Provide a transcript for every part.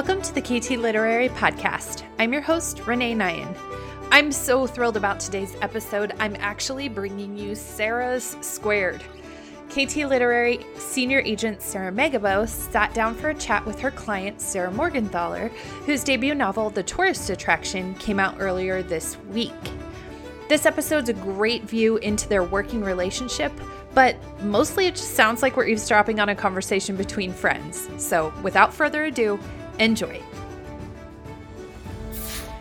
Welcome to the KT Literary Podcast. I'm your host, Renee Nyan. I'm so thrilled about today's episode. I'm actually bringing you Sarah's Squared. KT Literary senior agent Sara Megibow sat down for a chat with her client, Sarah Morgenthaler, whose debut novel, The Tourist Attraction, came out earlier this week. This episode's a great view into their working relationship, but mostly it just sounds like we're eavesdropping on a conversation between friends. So, without further ado, enjoy.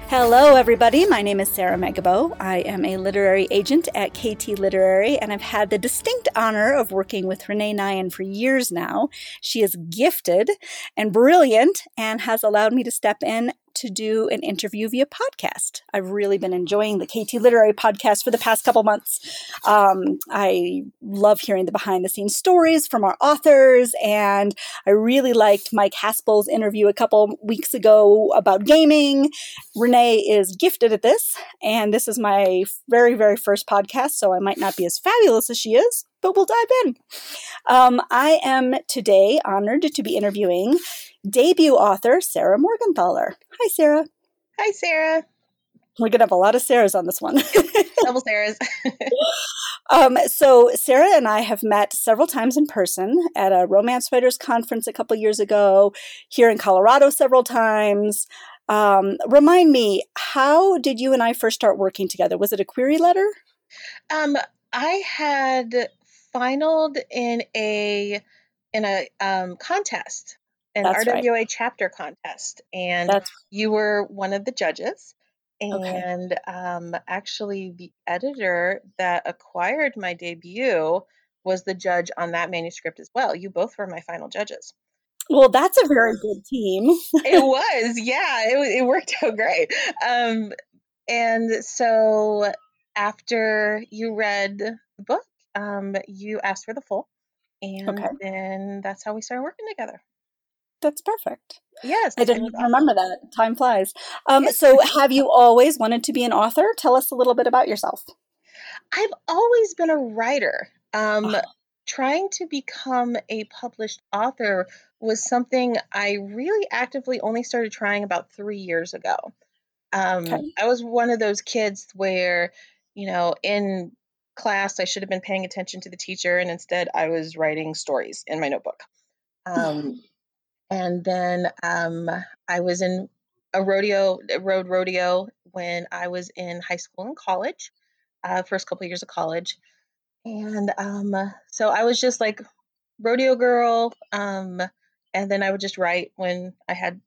Hello, everybody. My name is Sara Megibow. I am a literary agent at KT Literary, and I've had the distinct honor of working with Renee Nyan for years now. She is gifted and brilliant and has allowed me to step in to do an interview via podcast. I've really been enjoying the KT Literary podcast for the past couple months. Um, I love hearing the behind the scenes stories from our authors, and I really liked Mike Haspel's interview a couple weeks ago about gaming. Renee is gifted at this, and this is my very, very first podcast, so I might not be as fabulous as she is, but we'll dive in. Um, I am today honored to be interviewing debut author Sarah Morgenthaler. Hi, Sarah. Hi, Sarah. We're going to have a lot of Sarahs on this one. Double Sarahs. um, so, Sarah and I have met several times in person at a Romance Writers Conference a couple years ago, here in Colorado several times. Um, remind me, how did you and I first start working together? Was it a query letter? Um, I had finaled in a in a um, contest an That's RWA right. chapter contest, and That's... you were one of the judges. And okay. um, actually, the editor that acquired my debut was the judge on that manuscript as well. You both were my final judges. Well, that's a very good team. it was, yeah, it, it worked out great. Um, and so after you read the book, um, you asked for the full, and okay. then that's how we started working together. That's perfect. Yes. I didn't remember that. Time flies. Um, yes. So, have you always wanted to be an author? Tell us a little bit about yourself. I've always been a writer. Um, oh. Trying to become a published author was something I really actively only started trying about three years ago. Um, okay. I was one of those kids where, you know, in class, I should have been paying attention to the teacher, and instead I was writing stories in my notebook. Um, and then um, I was in a rodeo, road rodeo when I was in high school and college, uh, first couple of years of college. And um, so I was just like rodeo girl. Um, and then I would just write when I had,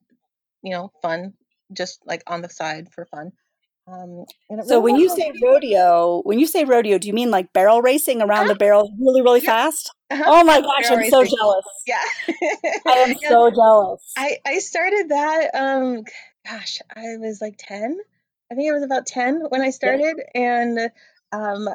you know, fun, just like on the side for fun. Um, so when you say rodeo, when you say rodeo, do you mean like barrel racing around uh-huh. the barrel really, really yeah. fast? Uh-huh. Oh my gosh, barrel I'm racing. so jealous. Yeah. I am yeah. so jealous. I, I started that, um, gosh, I was like 10. I think I was about 10 when I started. Yeah. And um,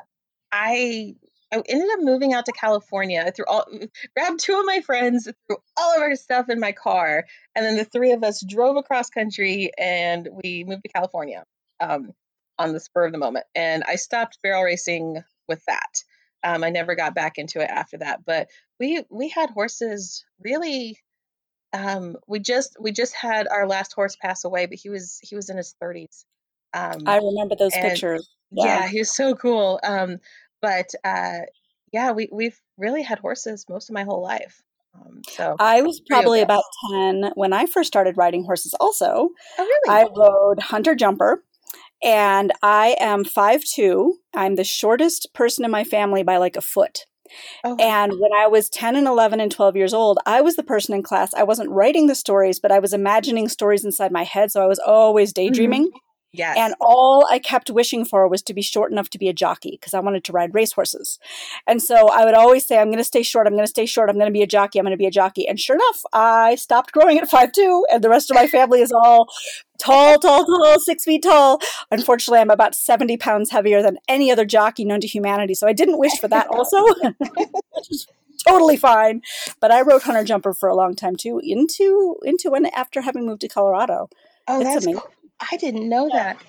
I I ended up moving out to California. I threw all grabbed two of my friends, threw all of our stuff in my car, and then the three of us drove across country and we moved to California um, on the spur of the moment. And I stopped barrel racing with that. Um, I never got back into it after that. But we we had horses really. Um, we just we just had our last horse pass away, but he was he was in his thirties. Um, I remember those pictures. Yeah. yeah, he was so cool. Um, but uh, yeah, we we've really had horses most of my whole life. Um, so I was probably about ten when I first started riding horses. Also, oh, really? I rode Hunter Jumper, and I am five two. I'm the shortest person in my family by like a foot. Oh. And when I was 10 and 11 and 12 years old, I was the person in class. I wasn't writing the stories, but I was imagining stories inside my head. So I was always mm-hmm. daydreaming. Mm-hmm. Yes. And all I kept wishing for was to be short enough to be a jockey because I wanted to ride racehorses. And so I would always say, I'm going to stay short. I'm going to stay short. I'm going to be a jockey. I'm going to be a jockey. And sure enough, I stopped growing at five two, and the rest of my family is all tall, tall, tall, six feet tall. Unfortunately, I'm about 70 pounds heavier than any other jockey known to humanity. So I didn't wish for that also. Which is totally fine. But I rode Hunter Jumper for a long time too, into into when after having moved to Colorado. Oh, it's that's amazing. Cool. I didn't know that.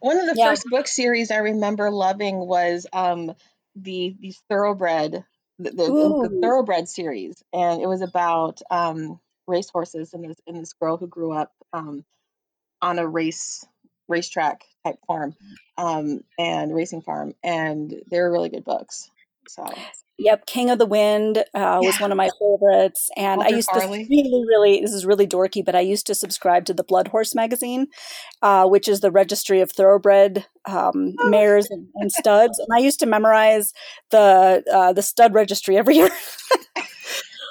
One of the yeah. first book series I remember loving was um, the the thoroughbred the, the, the, thoroughbred series, and it was about um, race horses and this and this girl who grew up um, on a race racetrack type farm um, and racing farm, and they're really good books. So Yep, King of the Wind uh, was yeah, one of my favorites, and I Walter used to Farley. really, really. This is really dorky, but I used to subscribe to the Blood Horse magazine, uh, which is the registry of thoroughbred um, Oh, mares and, and studs, and I used to memorize the uh, the stud registry every year.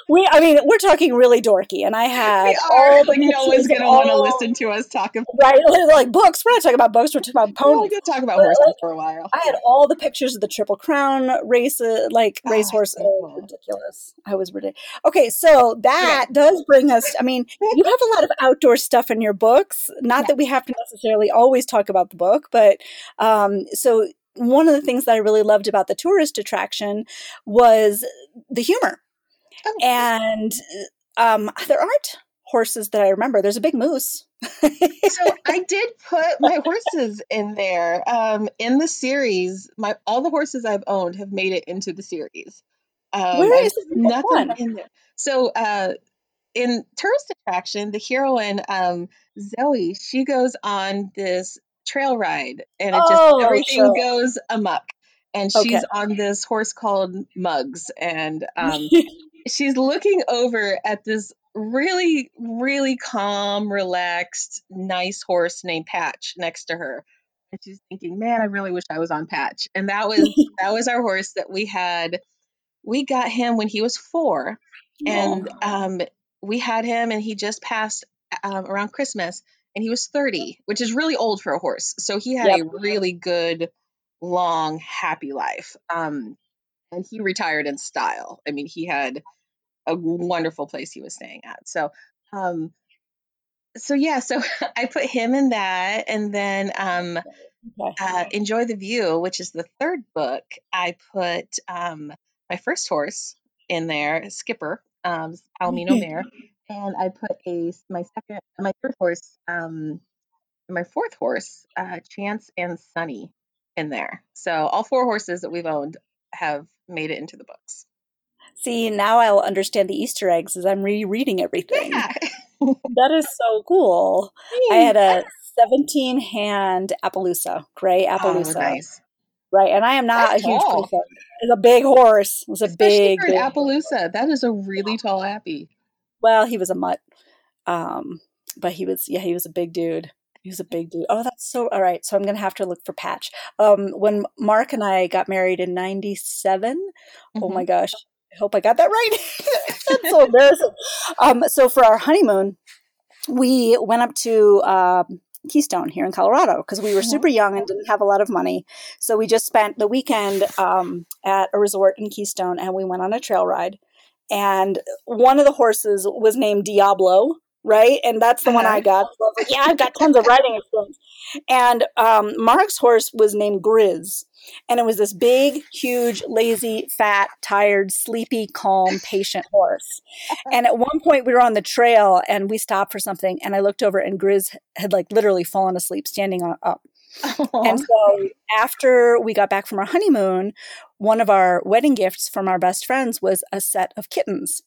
We, I mean, we're talking really dorky, and I had all the like no one's gonna want to listen to us talk about. right, like books. We're not talking about books. We're talking about We're ponies. gonna talk about But horses like, for a while. I had all the pictures of the Triple Crown race, uh, like Oh, racehorse. so cool. ridiculous! I was ridiculous. Okay, so that does bring us. I mean, you have a lot of outdoor stuff in your books. Not Yeah. that we have to necessarily always talk about the book, but um, so one of the things that I really loved about the tourist attraction was the humor, Oh, and um, there aren't horses that I remember. There's a big moose. so I did put my horses in there. Um, in the series, my all the horses I've owned have made it into the series. Um, Where is them one? in there. So uh, in tourist attraction, the heroine um, Zoe, she goes on this trail ride, and it just Oh, everything sure. goes amuck. And Okay. she's on this horse called Mugs, and um, she's looking over at this really, really calm, relaxed, nice horse named Patch next to her. And she's thinking, man, I really wish I was on Patch. And that was that was our horse that we had. We got him when he was four, and um, we had him, and he just passed um, around Christmas, and he was 30, which is really old for a horse. So he had Yep. a really good, long, happy life. Um, and he retired in style. I mean, he had a wonderful place he was staying at. So, um, so yeah, so I put him in that, and then um, uh, Enjoy the View, which is the third book. I put um, my first horse in there, Skipper, um, Palomino Mare, and I put a my second, my third horse, um, my fourth horse, uh, Chance and Sunny, in there. So all four horses that we've owned have made it into the books. See, now I'll understand the Easter eggs as I'm rereading everything. Yeah. That is so cool. I had a 17 hand Appaloosa, gray Oh, Appaloosa. nice. Right. And I am not That's a huge tall. person. It's a big horse. It was a Especially big, for an big Appaloosa. That is a really tall appy. well, he was a mutt. Um, but he was yeah, he was a big dude. He was a big dude. Oh, that's so all right. So I'm gonna have to look for Patch. Um, when Mark and I got married in '97, oh Mhm. my gosh, I hope I got that right. that's so embarrassing. Um, so for our honeymoon, we went up to um, Keystone here in Colorado because we were super young and didn't have a lot of money. So we just spent the weekend um, at a resort in Keystone and we went on a trail ride. And one of the horses was named Diablo, right? And that's the one Uh-huh. I got. So I like, yeah, I've got tons of riding experience. And um, Mark's horse was named Grizz. And it was this big, huge, lazy, fat, tired, sleepy, calm, patient horse. And at one point, we were on the trail and we stopped for something. And I looked over, and Grizz had like literally fallen asleep, standing on up. And so after we got back from our honeymoon, one of our wedding gifts from our best friends was a set of kittens,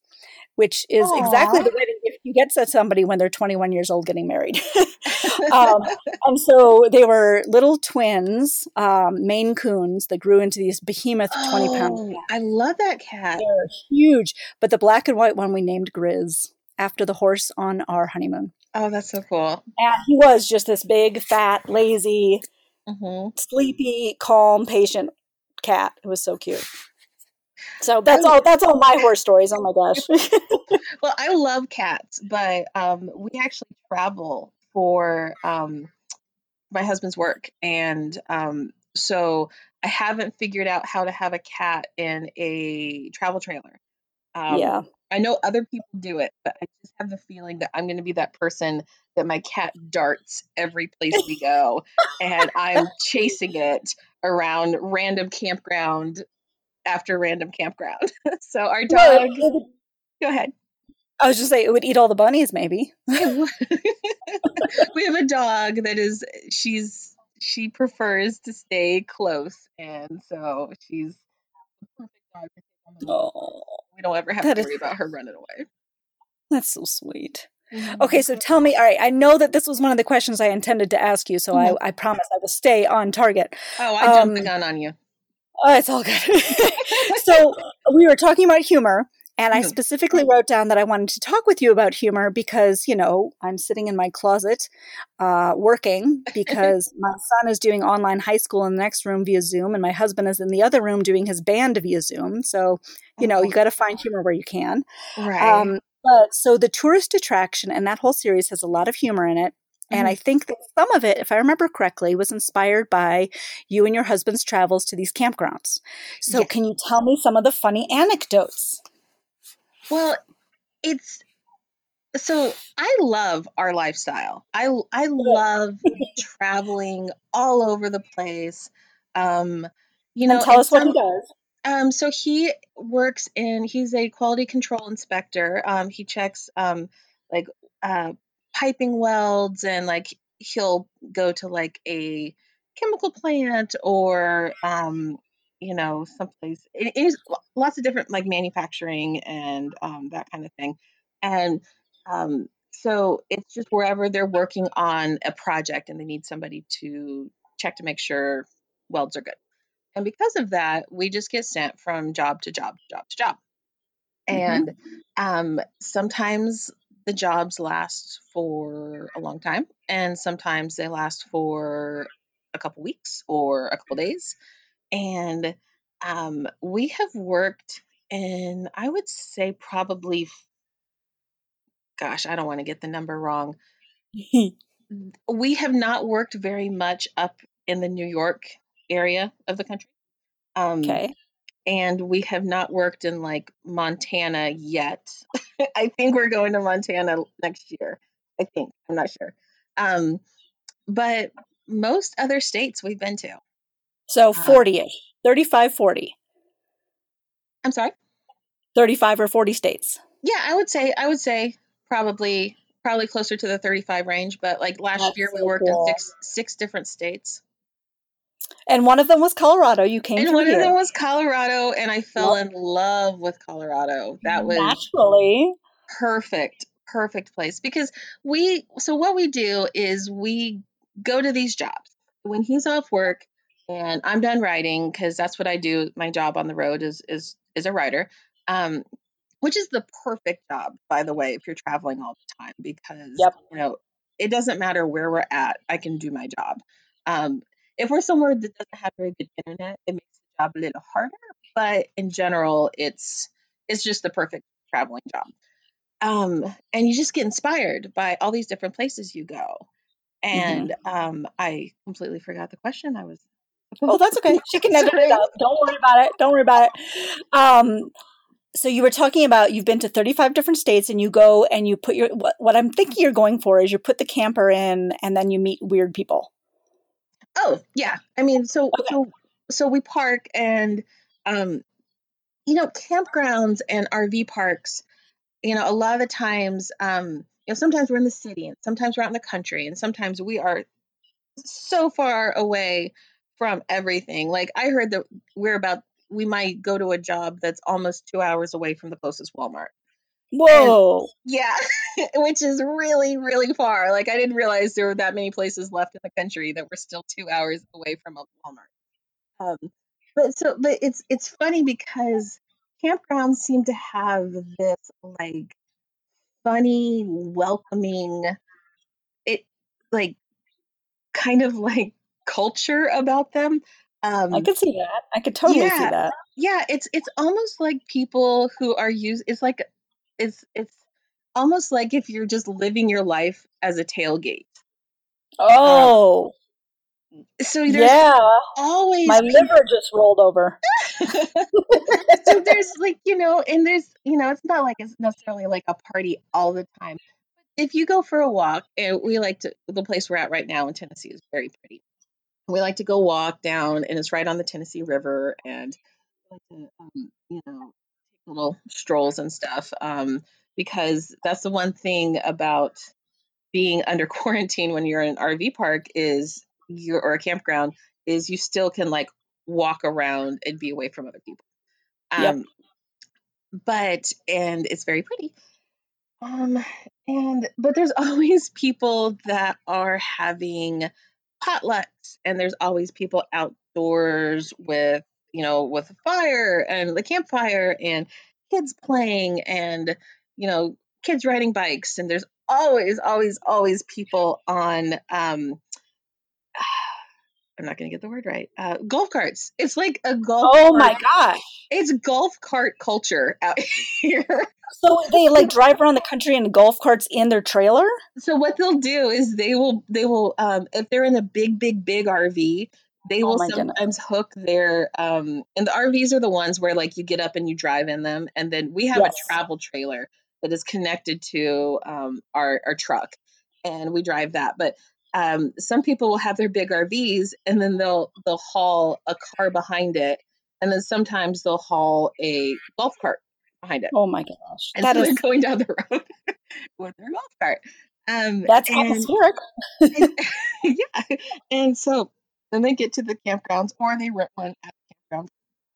which is exactly the wedding you get to somebody when they're 21 years old getting married. um, and so they were little twins, um, Maine Coons, that grew into these behemoth 20 pound Oh, I love that cat. They're huge. But the black and white one we named Grizz after the horse on our honeymoon. Oh, that's so cool. And he was just this big, fat, lazy, hmm sleepy, calm, patient cat. It was so cute. So that's all. That's all my horror stories. Oh my gosh. Well, I love cats, but um, we actually travel for um, my husband's work, and um, so I haven't figured out how to have a cat in a travel trailer. Um, yeah. I know other people do it, but I just have the feeling that I'm going to be that person that my cat darts every place we go, and I'm chasing it around random campground after random campground. so our dog, go ahead. I was just saying it would eat all the bunnies, maybe. we have a dog that is she's she prefers to stay close, and so she's perfect dog to take on the road. Oh, We don't ever have to is worry about her running away. That's so sweet. Mm-hmm. Okay, so tell me, all right, I know that this was one of the questions I intended to ask you, so mm-hmm. I, I promise I will stay on target. Oh, I jumped um, the gun on you. Oh, it's all good. so we were talking about humor, and I mm-hmm. specifically wrote down that I wanted to talk with you about humor because, you know, I'm sitting in my closet uh, working because my son is doing online high school in the next room via Zoom, and my husband is in the other room doing his band via Zoom. So, you know, you got to find humor where you can. Right. Um, but so the tourist attraction and that whole series has a lot of humor in it. And mm-hmm. I think that some of it, if I remember correctly, was inspired by you and your husband's travels to these campgrounds. So, yes. can you tell me some of the funny anecdotes? Well, it's so I love our lifestyle. I I love traveling all over the place. Um, you know, and tell us some, what he does. Um, so he works in. He's a quality control inspector. Um, he checks um, like uh, piping welds and like he'll go to like a chemical plant or um, you know, someplace. It is lots of different like manufacturing and um, that kind of thing. And um, so it's just wherever they're working on a project and they need somebody to check to make sure welds are good. And because of that, we just get sent from job to job, to job to job. Mm-hmm. And um, sometimes the jobs last for a long time, and sometimes they last for a couple weeks or a couple days. And um, we have worked in, I would say, probably, gosh, I don't want to get the number wrong. we have not worked very much up in the New York area of the country. Um, okay. And we have not worked in like Montana yet. I think we're going to Montana next year. I think. I'm not sure. Um, but most other states we've been to. So 40 ish, 35, 40. I'm sorry? 35 or 40 states. Yeah, I would say, I would say probably, probably closer to the 35 range. But like last That's year, we worked cool. in six, six different states. And one of them was Colorado. You came and one here. of them was Colorado, and I fell yep. in love with Colorado. That was naturally perfect, perfect place because we. So what we do is we go to these jobs when he's off work and I'm done writing because that's what I do. My job on the road is is is a writer, um, which is the perfect job, by the way, if you're traveling all the time because yep. you know it doesn't matter where we're at. I can do my job. Um, if we're somewhere that doesn't have very good internet, it makes the job a little harder. But in general, it's it's just the perfect traveling job. Um, and you just get inspired by all these different places you go. Mm-hmm. And mm-hmm. um, I completely forgot the question I was Oh, that's okay. She can edit it out. Don't worry about it. Don't worry about it. Um, so you were talking about you've been to 35 different states and you go and you put your what, what I'm thinking you're going for is you put the camper in and then you meet weird people. Oh, yeah. I mean, so okay. so so we park and um you know, campgrounds and RV parks, you know, a lot of the times um you know, sometimes we're in the city and sometimes we're out in the country and sometimes we are so far away from everything. Like I heard that we're about we might go to a job that's almost two hours away from the closest Walmart. Whoa. And, yeah, which is really, really far. Like I didn't realize there were that many places left in the country that were still two hours away from a Walmart. Um, but so, but it's it's funny because campgrounds seem to have this like funny, welcoming, it like kind of like culture about them. Um, I could see that. I could totally yeah, see that. Yeah, it's it's almost like people who are used. It's like it's it's almost like if you're just living your life as a tailgate. Um, oh. Um, so yeah, always my people- liver just rolled over. so there's like you know, and there's you know, it's not like it's necessarily like a party all the time. If you go for a walk, and we like to, the place we're at right now in Tennessee is very pretty we like to go walk down, and it's right on the Tennessee River, and um, you know, little strolls and stuff. Um, because that's the one thing about being under quarantine when you're in an RV park is you or a campground is you still can like walk around and be away from other people. Um, yep. But and it's very pretty. Um, and but there's always people that are having potlucks, and there's always people outdoors with you know with a fire and the campfire and kids playing and you know kids riding bikes, and there's always always always people on um I'm not going to get the word right. Uh, golf carts. It's like a golf. Oh cart. my gosh! It's golf cart culture out here. So they like drive around the country in golf carts in their trailer. So what they'll do is they will they will um, if they're in a big big big RV, they oh will sometimes goodness. hook their um, and the RVs are the ones where like you get up and you drive in them, and then we have yes. a travel trailer that is connected to um, our our truck, and we drive that, but um, some people will have their big RVs and then they'll they'll haul a car behind it, and then sometimes they'll haul a golf cart behind it. Oh my gosh, and that so is... they're going down the road with their golf cart. Um, That's and, atmospheric. and, yeah, and so then they get to the campgrounds or they rent one at the campground,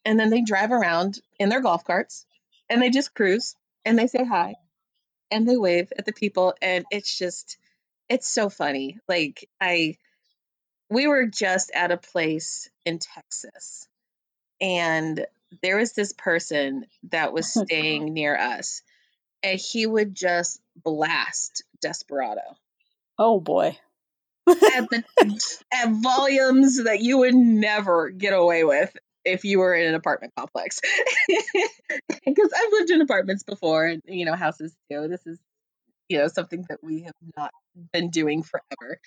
and then they drive around in their golf carts and they just cruise and they say hi and they wave at the people and it's just it's so funny. Like I we were just at a place in Texas and there was this person that was staying near us and he would just blast Desperado. Oh boy. At the at volumes that you would never get away with if you were in an apartment complex. Because I've lived in apartments before and you know houses too. This is you know something that we have not been doing forever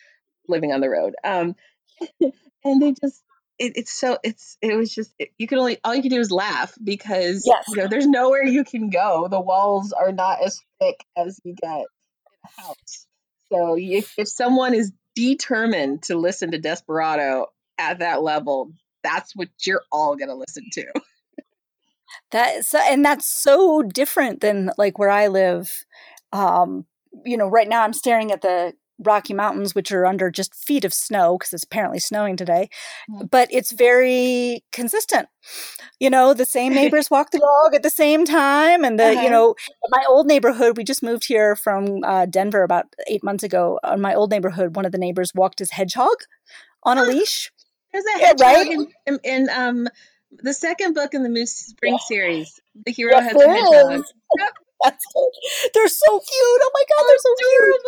living on the road um and they just it, it's so it's it was just it, you can only all you can do is laugh because yes. you know there's nowhere you can go the walls are not as thick as you get in a house so if, if someone is determined to listen to desperado at that level that's what you're all going to listen to. That so and that's so different than like where i live. Um you know, right now I'm staring at the Rocky Mountains, which are under just feet of snow because it's apparently snowing today, mm-hmm. but it's very consistent. You know, the same neighbors walk the dog at the same time. And the, uh-huh. you know, my old neighborhood, we just moved here from uh, Denver about eight months ago. On my old neighborhood, one of the neighbors walked his hedgehog on a leash. There's a hedgehog yeah, right? in, in, in, um, the second book in the Moose Spring yeah. series. The hero yes, has a hedgehog. That's They're so cute. Oh my god, they're so cute.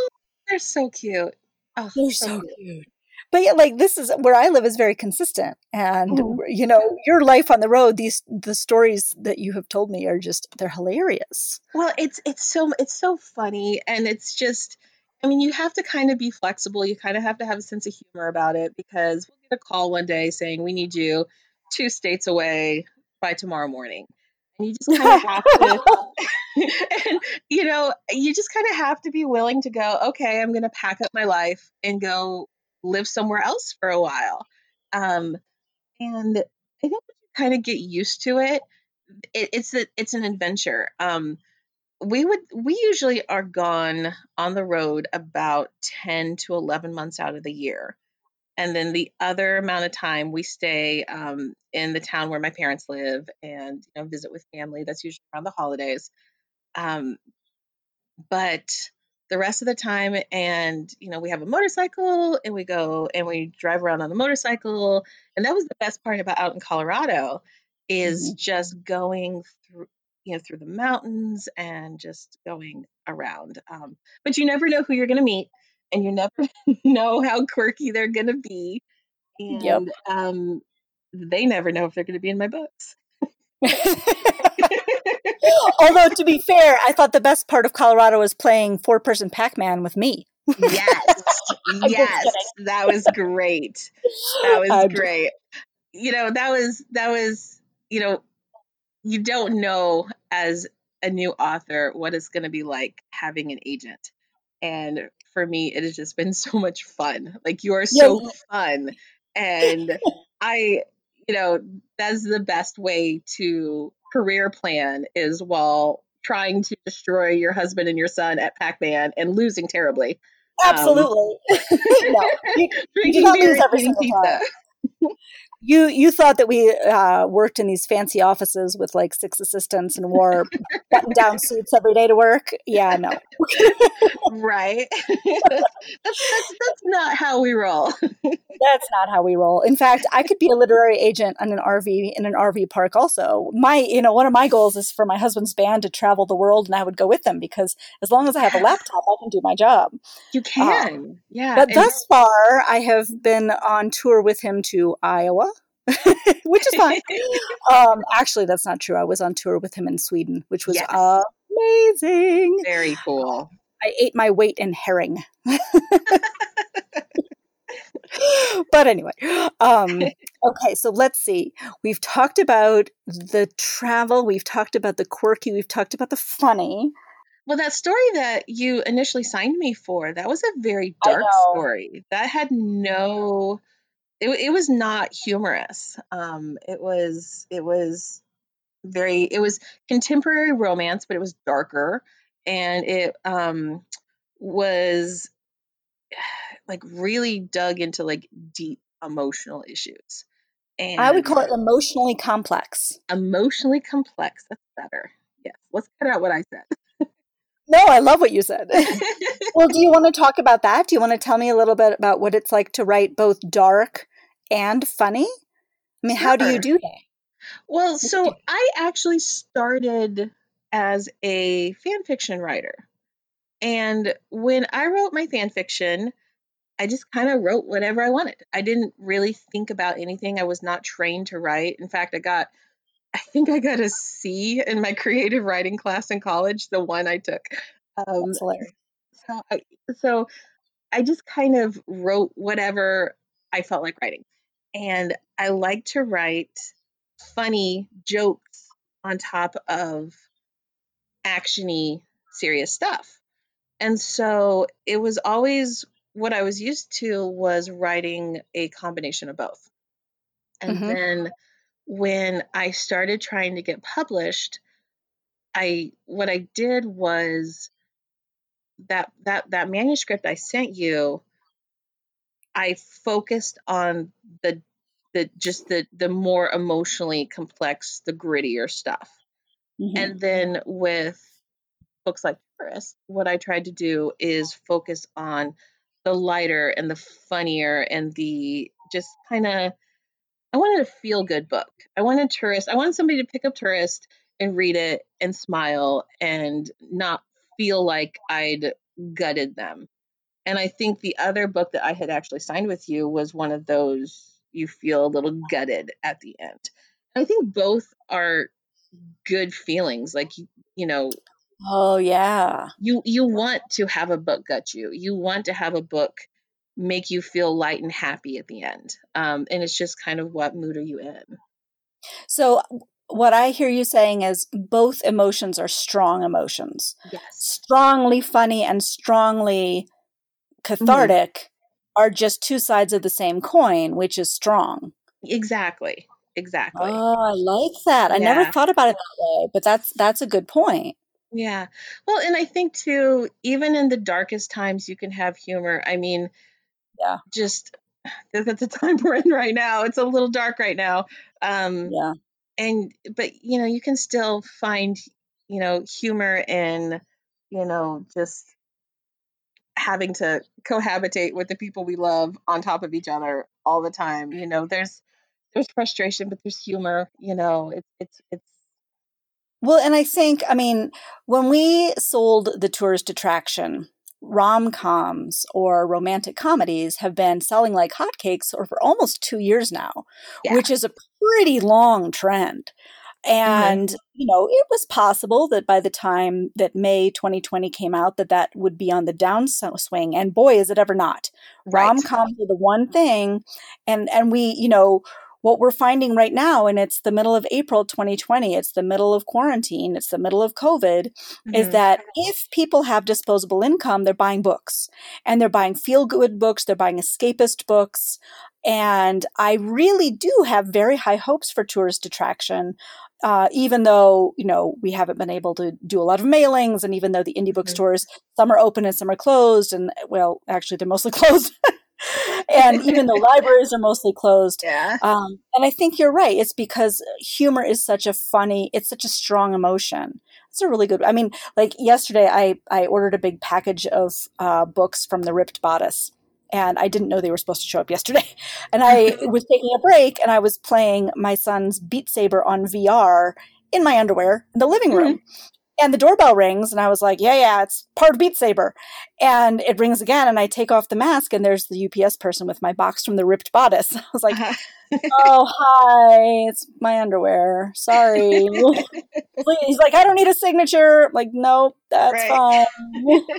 They're so cute. Oh, they're so, so cute. cute. But yeah, like this is where I live is very consistent, and mm-hmm. you know your life on the road. These the stories that you have told me are just they're hilarious. Well, it's it's so it's so funny, and it's just. I mean, you have to kind of be flexible. You kind of have to have a sense of humor about it because we'll get a call one day saying we need you two states away by tomorrow morning and you just kind of have to and you know you just kind of have to be willing to go okay i'm going to pack up my life and go live somewhere else for a while. Um, and i think you kind of get used to it, it it's a, it's an adventure. Um, we would we usually are gone on the road about 10 to 11 months out of the year and then the other amount of time we stay um, in the town where my parents live and you know visit with family that's usually around the holidays um, but the rest of the time and you know we have a motorcycle and we go and we drive around on the motorcycle and that was the best part about out in colorado is mm-hmm. just going through you know through the mountains and just going around um, but you never know who you're going to meet and you never know how quirky they're going to be. And yep. um, they never know if they're going to be in my books. Although, to be fair, I thought the best part of Colorado was playing four person Pac Man with me. yes. yes. That was great. That was I'm great. You know, that was, that was, you know, you don't know as a new author what it's going to be like having an agent. And for me, it has just been so much fun. Like you are so yeah. fun. And I, you know, that's the best way to career plan is while trying to destroy your husband and your son at Pac-Man and losing terribly. Um, Absolutely. Um, no, you, you do not lose every single time. you you thought that we uh, worked in these fancy offices with like six assistants and wore button down suits every day to work. Yeah, no. right. that's, that's that's not how we roll. that's not how we roll. In fact, I could be a literary agent on an RV in an RV park. Also, my you know one of my goals is for my husband's band to travel the world, and I would go with them because as long as I have a laptop, I can do my job. You can, um, yeah. But and- thus far, I have been on tour with him to Iowa. which is fine. um, actually, that's not true. I was on tour with him in Sweden, which was yes. amazing. Very cool. I ate my weight in herring. but anyway, um, okay, so let's see. We've talked about the travel, we've talked about the quirky, we've talked about the funny. Well, that story that you initially signed me for, that was a very dark story. That had no it, it was not humorous. Um, it was it was very it was contemporary romance, but it was darker, and it um, was like really dug into like deep emotional issues. And I would call it emotionally complex. Emotionally complex. That's better. Yes. Let's cut out what I said. No, I love what you said. well, do you want to talk about that? Do you want to tell me a little bit about what it's like to write both dark and funny? I mean, sure. how do you do that? Well, so I actually started as a fan fiction writer. And when I wrote my fan fiction, I just kind of wrote whatever I wanted. I didn't really think about anything. I was not trained to write. In fact, I got I think I got a C in my creative writing class in college, the one I took. Um, so, I, so I just kind of wrote whatever I felt like writing. And I like to write funny jokes on top of actiony serious stuff. And so it was always what I was used to was writing a combination of both. And mm-hmm. then when I started trying to get published, I what I did was that that that manuscript I sent you I focused on the the just the the more emotionally complex, the grittier stuff. Mm-hmm. And then with books like Tourist, what I tried to do is focus on the lighter and the funnier and the just kind of I wanted a feel good book. I wanted tourist. I wanted somebody to pick up tourist and read it and smile and not feel like I'd gutted them. And I think the other book that I had actually signed with you was one of those you feel a little gutted at the end. I think both are good feelings. Like you know, oh yeah, you you want to have a book gut you. You want to have a book make you feel light and happy at the end. Um, and it's just kind of what mood are you in? So what I hear you saying is both emotions are strong emotions. Yes. Strongly funny and strongly Mm-hmm. cathartic mm-hmm. are just two sides of the same coin, which is strong. Exactly. Exactly. Oh, I like that. Yeah. I never thought about it that way, but that's that's a good point. Yeah. Well, and I think too, even in the darkest times, you can have humor. I mean, yeah, just that's the time we're in right now. It's a little dark right now. Um, yeah. And but you know, you can still find you know humor in you know just having to cohabitate with the people we love on top of each other all the time. You know, there's there's frustration, but there's humor. You know, it's it's it's. Well, and I think, I mean, when we sold the tourist attraction, rom coms or romantic comedies have been selling like hotcakes for almost two years now, yeah. which is a pretty long trend. And, mm-hmm. you know, it was possible that by the time that May 2020 came out, that that would be on the downswing. And boy, is it ever not. Right. Rom coms are the one thing. And, and we, you know, what we're finding right now, and it's the middle of April 2020, it's the middle of quarantine, it's the middle of COVID, mm-hmm. is that if people have disposable income, they're buying books and they're buying feel good books, they're buying escapist books. And I really do have very high hopes for tourist attraction uh, even though you know we haven't been able to do a lot of mailings, and even though the indie bookstores some are open and some are closed, and well, actually they're mostly closed. And even the libraries are mostly closed. Yeah. Um, and I think you're right. It's because humor is such a funny, it's such a strong emotion. It's a really good. I mean, like yesterday, I I ordered a big package of uh, books from the Ripped Bodice, and I didn't know they were supposed to show up yesterday. And I was taking a break, and I was playing my son's Beat Saber on VR in my underwear in the living room. Mm-hmm and the doorbell rings and i was like yeah yeah it's part of beat saber. And it rings again and i take off the mask and there's the ups person with my box from the ripped bodice. I was like uh-huh. oh hi it's my underwear. Sorry. He's like i don't need a signature. I'm like nope that's right. fine.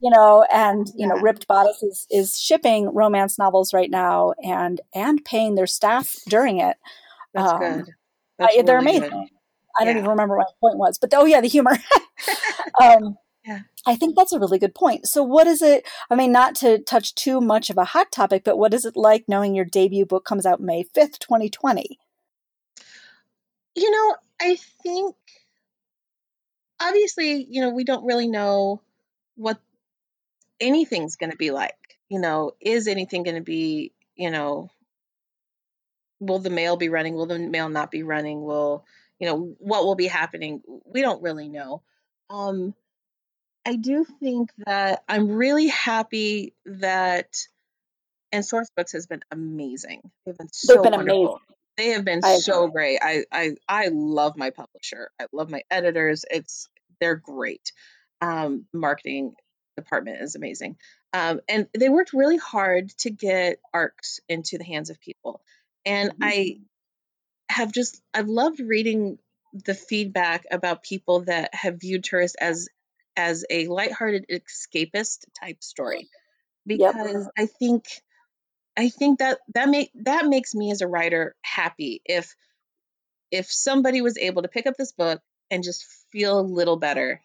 You know and you yeah. know ripped bodice is, is shipping romance novels right now and and paying their staff during it. That's um, good. That's I, they're amazing. good. I don't even remember what my point was, but oh yeah, the humor. um, yeah. I think that's a really good point. So, what is it? I mean, not to touch too much of a hot topic, but what is it like knowing your debut book comes out May 5th, 2020? You know, I think obviously, you know, we don't really know what anything's going to be like. You know, is anything going to be, you know, will the mail be running? Will the mail not be running? Will you know what will be happening we don't really know. Um i do think that i'm really happy that and Sourcebooks has been amazing. They've been so they've been wonderful. amazing. They have been I so agree. great. I, I i love my publisher. I love my editors. It's they're great. Um marketing department is amazing. Um, and they worked really hard to get arcs into the hands of people. And mm-hmm. i have just I've loved reading the feedback about people that have viewed tourist as as a lighthearted escapist type story because yep. I think I think that that make that makes me as a writer happy if if somebody was able to pick up this book and just feel a little better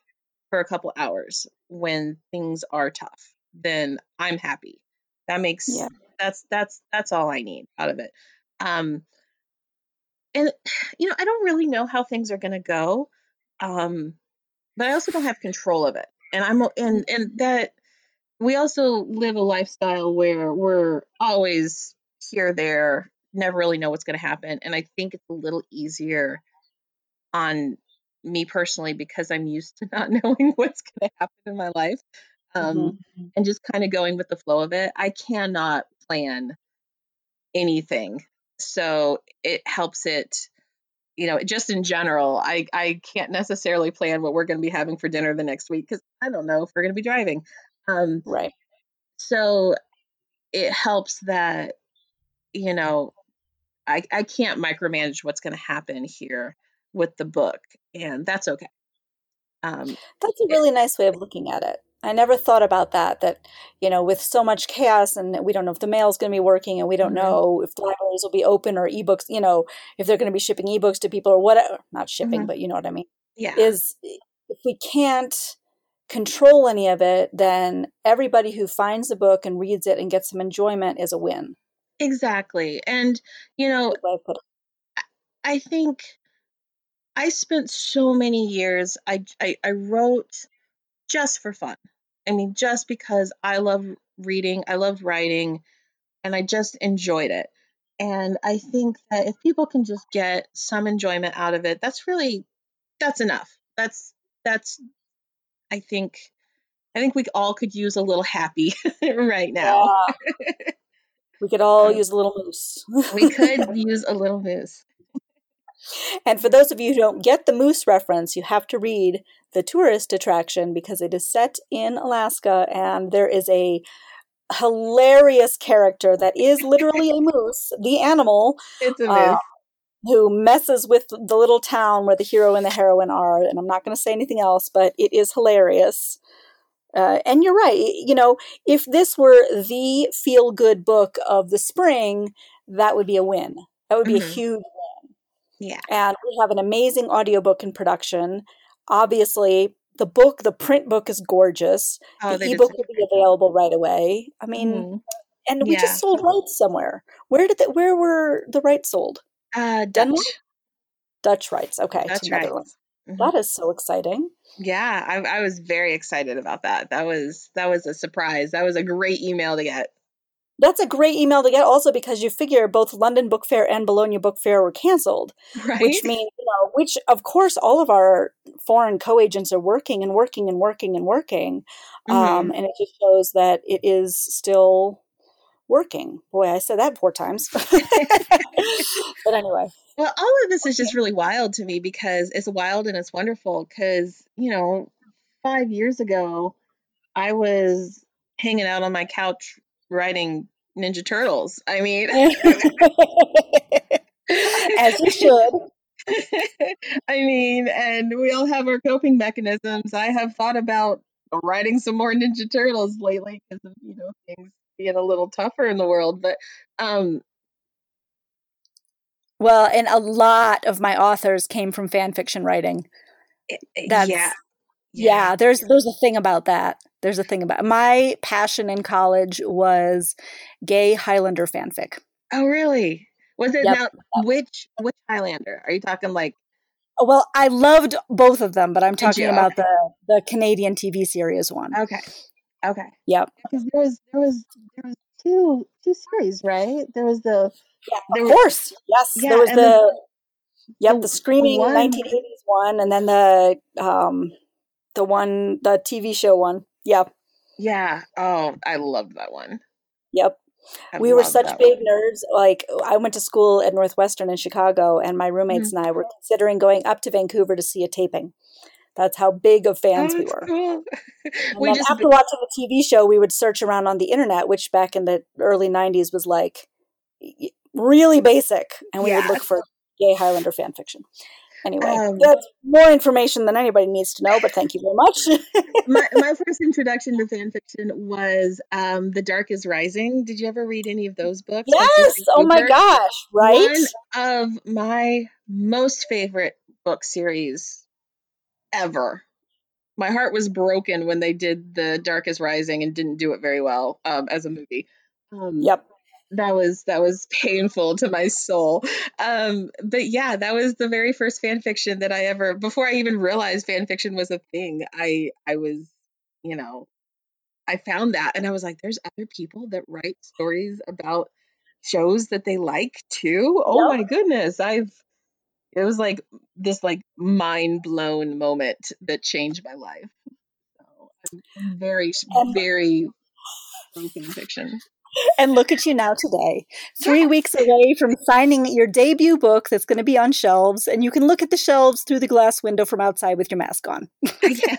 for a couple hours when things are tough then I'm happy that makes yeah. that's that's that's all I need out of it um and you know, I don't really know how things are going to go, um, but I also don't have control of it. And I'm and and that we also live a lifestyle where we're always here, there, never really know what's going to happen. And I think it's a little easier on me personally because I'm used to not knowing what's going to happen in my life um, mm-hmm. and just kind of going with the flow of it. I cannot plan anything so it helps it you know just in general i i can't necessarily plan what we're going to be having for dinner the next week because i don't know if we're going to be driving. Um right. so it helps that you know i i can't micromanage what's going to happen here with the book and that's okay. Um that's a really it, nice way of looking at it I never thought about that. That you know, with so much chaos, and we don't know if the mail is going to be working, and we don't mm-hmm. know if the libraries will be open or ebooks. You know, if they're going to be shipping ebooks to people or whatever. Not shipping, mm-hmm. but you know what I mean. Yeah. Is if we can't control any of it, then everybody who finds the book and reads it and gets some enjoyment is a win. Exactly, and you know, I think I spent so many years. I I, I wrote just for fun. I mean, just because I love reading, I love writing, and I just enjoyed it. And I think that if people can just get some enjoyment out of it, that's really that's enough. That's that's I think I think we all could use a little happy right now. Yeah. we could all um, use a little moose. we could use a little moose. And for those of you who don't get the moose reference, you have to read the tourist attraction because it is set in Alaska and there is a hilarious character that is literally a moose, the animal. It's a moose. Uh, who messes with the little town where the hero and the heroine are. And I'm not going to say anything else, but it is hilarious. Uh, and you're right. You know, if this were the feel good book of the spring, that would be a win. That would be mm-hmm. a huge. Yeah. And we have an amazing audiobook in production. Obviously the book the print book is gorgeous. Oh, the ebook will be available right away. I mean mm-hmm. and we yeah. just sold rights somewhere. Where did that where were the rights sold? Uh dutch. Dutch rights. Okay dutch rights. Mm-hmm. That is so exciting. Yeah I, I was very excited about that. That was that was a surprise. That was a great email to get That's a great email to get also because you figure both London Book Fair and Bologna Book Fair were canceled. Right. Which means, you know, which of course all of our foreign co-agents are working and working and working and working. Mhm. Um, and it just shows that it is still working. Boy, I said that four times. but anyway. Well, all of this is just really wild to me because it's wild and it's wonderful because, you know, five years ago, I was hanging out on my couch writing Ninja Turtles. I mean, As you should. I mean, and we all have our coping mechanisms. I have thought about writing some more Ninja Turtles lately because of, you know, things being a little tougher in the world. But um Well, and a lot of my authors came from fan fiction writing. it- it- That's yeah. Yeah, there's there's a thing about that. There's a thing about my passion in college was gay Highlander fanfic. Oh, really? Was it Yep. now which which Highlander? Are you talking like Oh, Well, I loved both of them, but I'm talking about the the Canadian TV series one. okay. Okay. Yep. Because there was there was there was two two series, right? There was the there Of was course. Yes. Yeah, there was and the, Yep, the the screaming one 1980s one and then the um the one the TV show one. Yep. yeah. Oh, I loved that one. Yep. I we were such big one. nerds. Like I went to school at Northwestern in Chicago, and my Mm-hmm. roommates and I were considering going up to Vancouver to see a taping. That's how big of fans we were. cool. And we just after watching the TV show, we would search around on the internet, which back in the early '90s was like really basic, and we would look for gay Highlander fan fiction. Anyway, Um that's more information than anybody needs to know, but thank you very much. my my first introduction to fan fiction was um The Dark is Rising. Did you ever read any of those books yes. Oh my gosh. Right. One of my most favorite book series ever. My heart was broken when they did The Dark is Rising and didn't do it very well um, as a movie. Um, Yep. That was that was painful to my soul. Um, but yeah, that was the very first fan fiction that I ever before I even realized fan fiction was a thing. I I was, you know, I found that and I was like, there's other people that write stories about shows that they like too. Oh Yep. my goodness. I've it was like this like mind blown moment that changed my life. So I'm, very, very fan fiction. And look at you now today, three Yes. weeks away from signing your debut book that's going to be on shelves, and you can look at the shelves through the glass window from outside with your mask on. Yeah.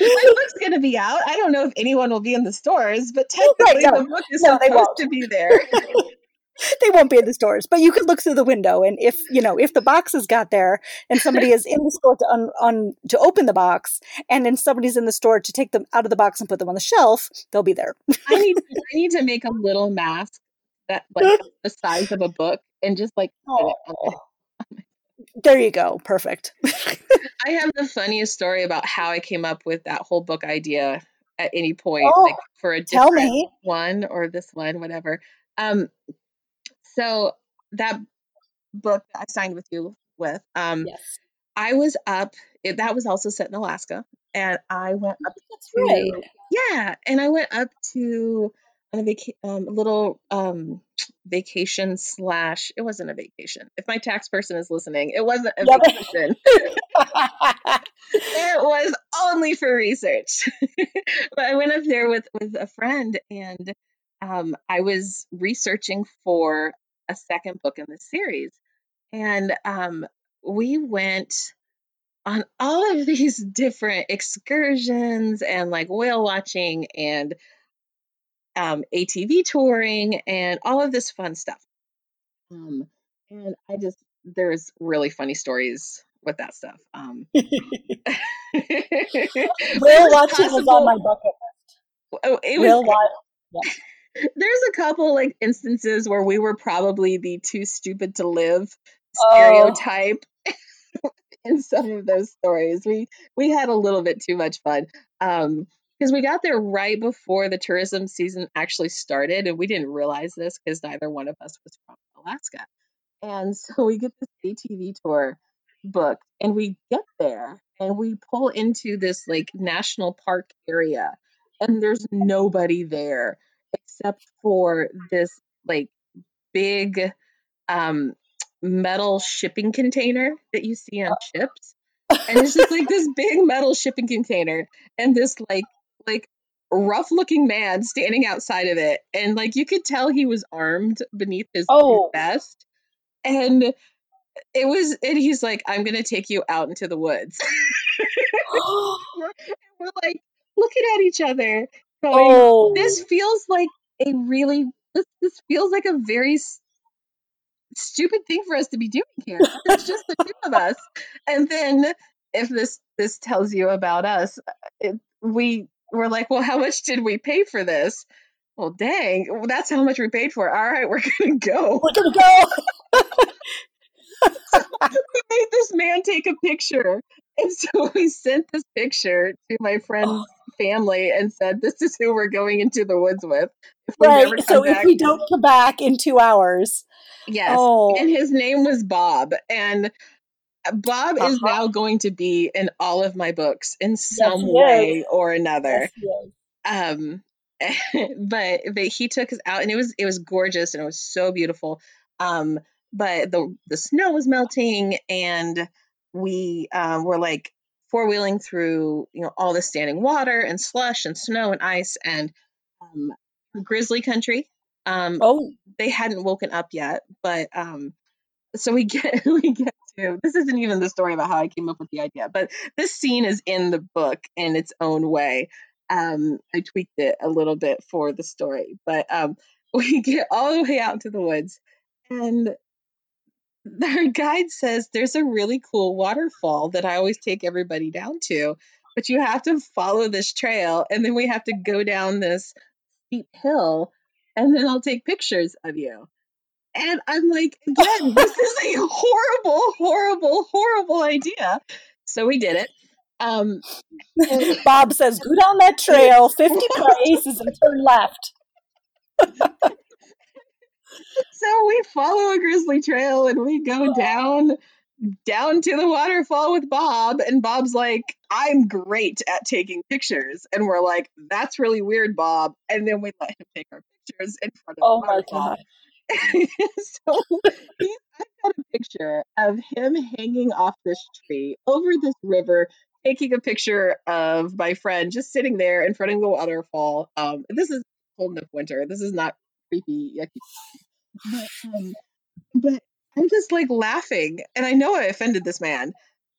My book's going to be out. I don't know if anyone will be in the stores, but Right, technically no, the book is no, supposed to be there. They won't be in the stores, but you could look through the window, and if you know if the boxes got there, and somebody is in the store to un, un, to open the box, and then somebody's in the store to take them out of the box and put them on the shelf, they'll be there. I need I need to make a little mask that like the size of a book and just like put it on Oh, there you go, perfect. I have the funniest story about how I came up with that whole book idea at any point, Oh, like for a tell different me. one or this one, whatever. Um, so that book I signed with you with, um, Yes, I was up. It, that was also set in Alaska, and I went up that's right. yeah, and I went up to on a um, a little um vacation slash. It wasn't a vacation. If my tax person is listening, it wasn't a Yep. vacation. it was only for research. but I went up there with with a friend, and um, I was researching for a second book in the series, and um, we went on all of these different excursions and like whale watching and um, ATV touring and all of this fun stuff. Um, and I just there's really funny stories with that stuff. Um, Whale watching is on my bucket Oh, it was. Whale watch. Yeah. There's a couple like instances where we were probably the too stupid to live Oh, stereotype in some of those stories. We we had a little bit too much fun. Um because we got there right before the tourism season actually started and we didn't realize this because neither one of us was from Alaska. And so we get this ATV tour booked and we get there and we pull into this like national park area and there's nobody there except for this like big um metal shipping container that you see on ships and it's just like this big metal shipping container and this like like rough looking man standing outside of it and like you could tell he was armed beneath his, Oh. vest and it was and he's like i'm gonna take you out into the woods we're like looking at each other going oh. this feels like a really this, this feels like a very s- stupid thing for us to be doing here. It's just the two of us. And then if this this tells you about us uh, it, we were like well how much did we pay for this? Well dang well, that's how much we paid for it. all right we're gonna go. We're gonna go. we made this man take a picture. And so we sent this picture to my friend's oh. Family and said this is who we're going into the woods with if we Right. So if we don't come back in two hours. Yes. Oh. And his name was Bob. And Bob is Uh-huh. now going to be in all of my books in some he is. way or another. Yes. Um but but he took us out and it was it was gorgeous and it was so beautiful. Um but the the snow was melting and we um were like four wheeling through, you know, all the standing water and slush and snow and ice and um grizzly country. Um Oh. they hadn't woken up yet, but um so we get we get to this isn't even the story about how I came up with the idea, but this scene is in the book in its own way. Um I tweaked it a little bit for the story, but um we get all the way out into the woods and our guide says there's a really cool waterfall that I always take everybody down to, but you have to follow this trail and then we have to go down this steep hill and then I'll take pictures of you. And I'm like, again, this is a horrible, horrible, horrible idea. So we did it. Um, Bob says, go down that trail 50 paces and turn left. So we follow a grizzly trail and we go down down to the waterfall with Bob and Bob's like I'm great at taking pictures and we're like that's really weird Bob and then we let him take our pictures in front of Oh the my waterfall. God. so he, I've got a picture of him hanging off this tree over this river, taking a picture of my friend just sitting there in front of the waterfall. Um, this is cold enough winter. This is not creepy, yucky. But, um, but I'm just like laughing, and I know I offended this man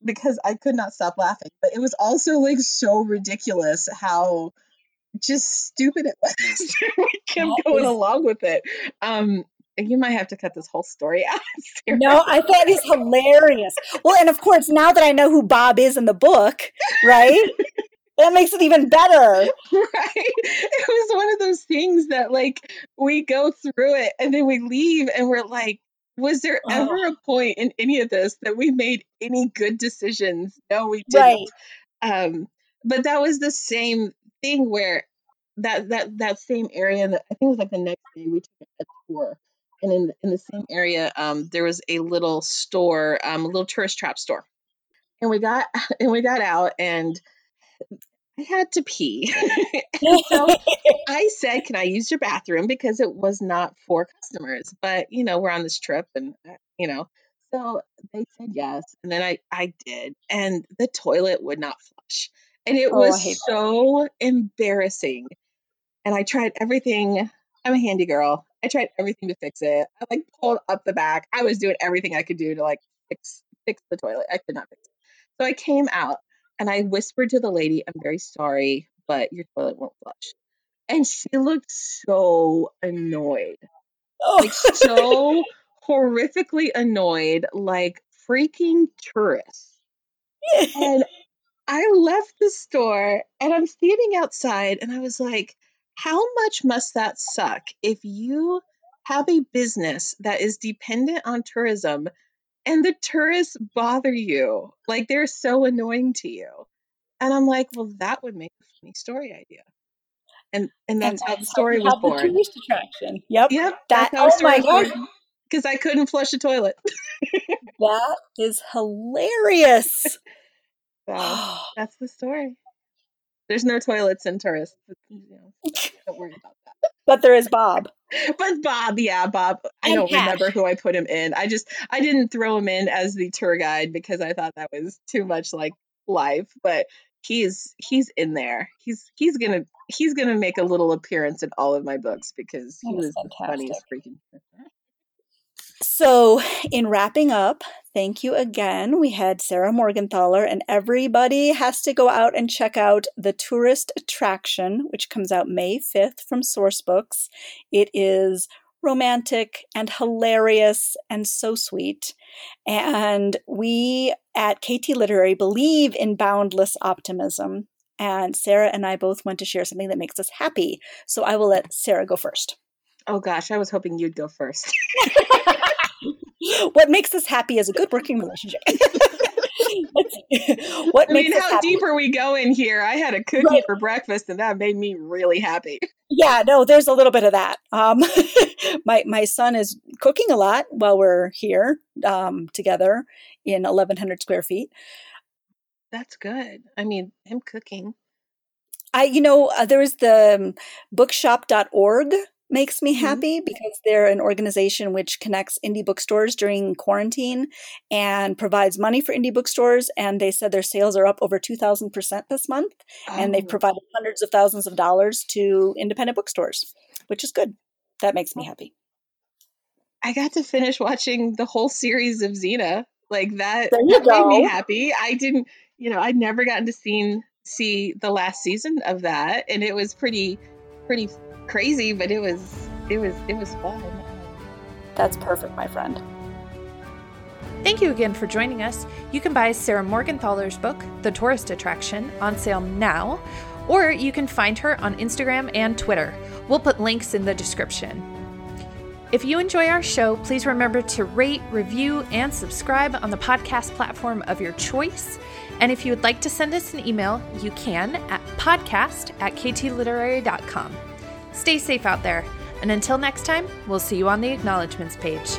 because I could not stop laughing. But it was also like so ridiculous how just stupid it was. we kept That going is- along with it. Um, you might have to cut this whole story out. No, I thought it was hilarious. Well, and of course, now that I know who Bob is in the book, right? That makes it even better. right? It was one of those things that like we go through it and then we leave and we're like, was there Oh. ever a point in any of this that we made any good decisions? No, we didn't. Right. Um, but that was the same thing where that that that same area that I think it was like the next day we took a tour. And in in the same area, um, there was a little store, um, a little tourist trap store. And we got and we got out and I had to pee. so I said, "Can I use your bathroom?" Because it was not for customers, but you know, we're on this trip, and uh, you know, so they said yes, and then I I did, and the toilet would not flush, and it Oh, was so embarrassing. And I tried everything. I'm a handy girl. I tried everything to fix it. I like pulled up the back. I was doing everything I could do to like fix fix the toilet. I could not fix it. So I came out and I whispered to the lady, "I'm very sorry, but your toilet won't flush." And she looked so annoyed, oh. like oh, so horrifically annoyed, like freaking tourists. And I left the store and I'm standing outside and I was like, how much must that suck if you have a business that is dependent on tourism and the tourists bother you? Like they're so annoying to you. And I'm like, well, that would make a funny story idea. And and and that's how the story was have the born. tourist attraction. Yep. Yep, That. that's how the Oh story my born. Because I couldn't flush a toilet. That is hilarious. So that's the story. There's no toilets in tourists. You know, don't worry about that. But there is Bob. But Bob, yeah, Bob. I don't remember who I put him in. I just I didn't throw him in as the tour guide because I thought that was too much like life. But he's he's in there. He's he's gonna he's gonna make a little appearance in all of my books because he was the funniest freaking. So, in wrapping up, thank you again. We had Sarah Morgenthaler, and everybody has to go out and check out The Tourist Attraction, which comes out May 5th from Sourcebooks. It is romantic and hilarious and so sweet. And we at KT Literary believe in boundless optimism. And Sarah and I both want to share something that makes us happy. So I will let Sarah go first. Oh gosh, I was hoping you'd go first. what makes us happy is a good working relationship. What I makes mean, how deep are we going here? I had a cookie Right. for breakfast, and that made me really happy. Yeah, no, there's a little bit of that. Um, my my son is cooking a lot while we're here um, together in 1,100 square feet. That's good. I mean, him cooking. I, you know, uh, there is the um, bookshop.org makes me Mhm. happy because they're an organization which connects indie bookstores during quarantine and provides money for indie bookstores. And they said their sales are up over 2,000% this month. And they've Oh. provided hundreds of thousands of dollars to independent bookstores, which is good. That makes me happy. I got to finish watching the whole series of Xena. Like that, that made me happy. I didn't, you know, I'd never gotten to see see the last season of that, and it was pretty, pretty crazy. But it was, it was, it was fun. That's perfect, my friend. Thank you again for joining us. You can buy Sarah Morgenthaler's book, The Tourist Attraction, on sale now, or you can find her on Instagram and Twitter. We'll put links in the description. If you enjoy our show, please remember to rate, review, and subscribe on the podcast platform of your choice. And if you would like to send us an email, you can at podcast at ktliterary.com. Stay safe out there, and until next time, we'll see you on the acknowledgements page.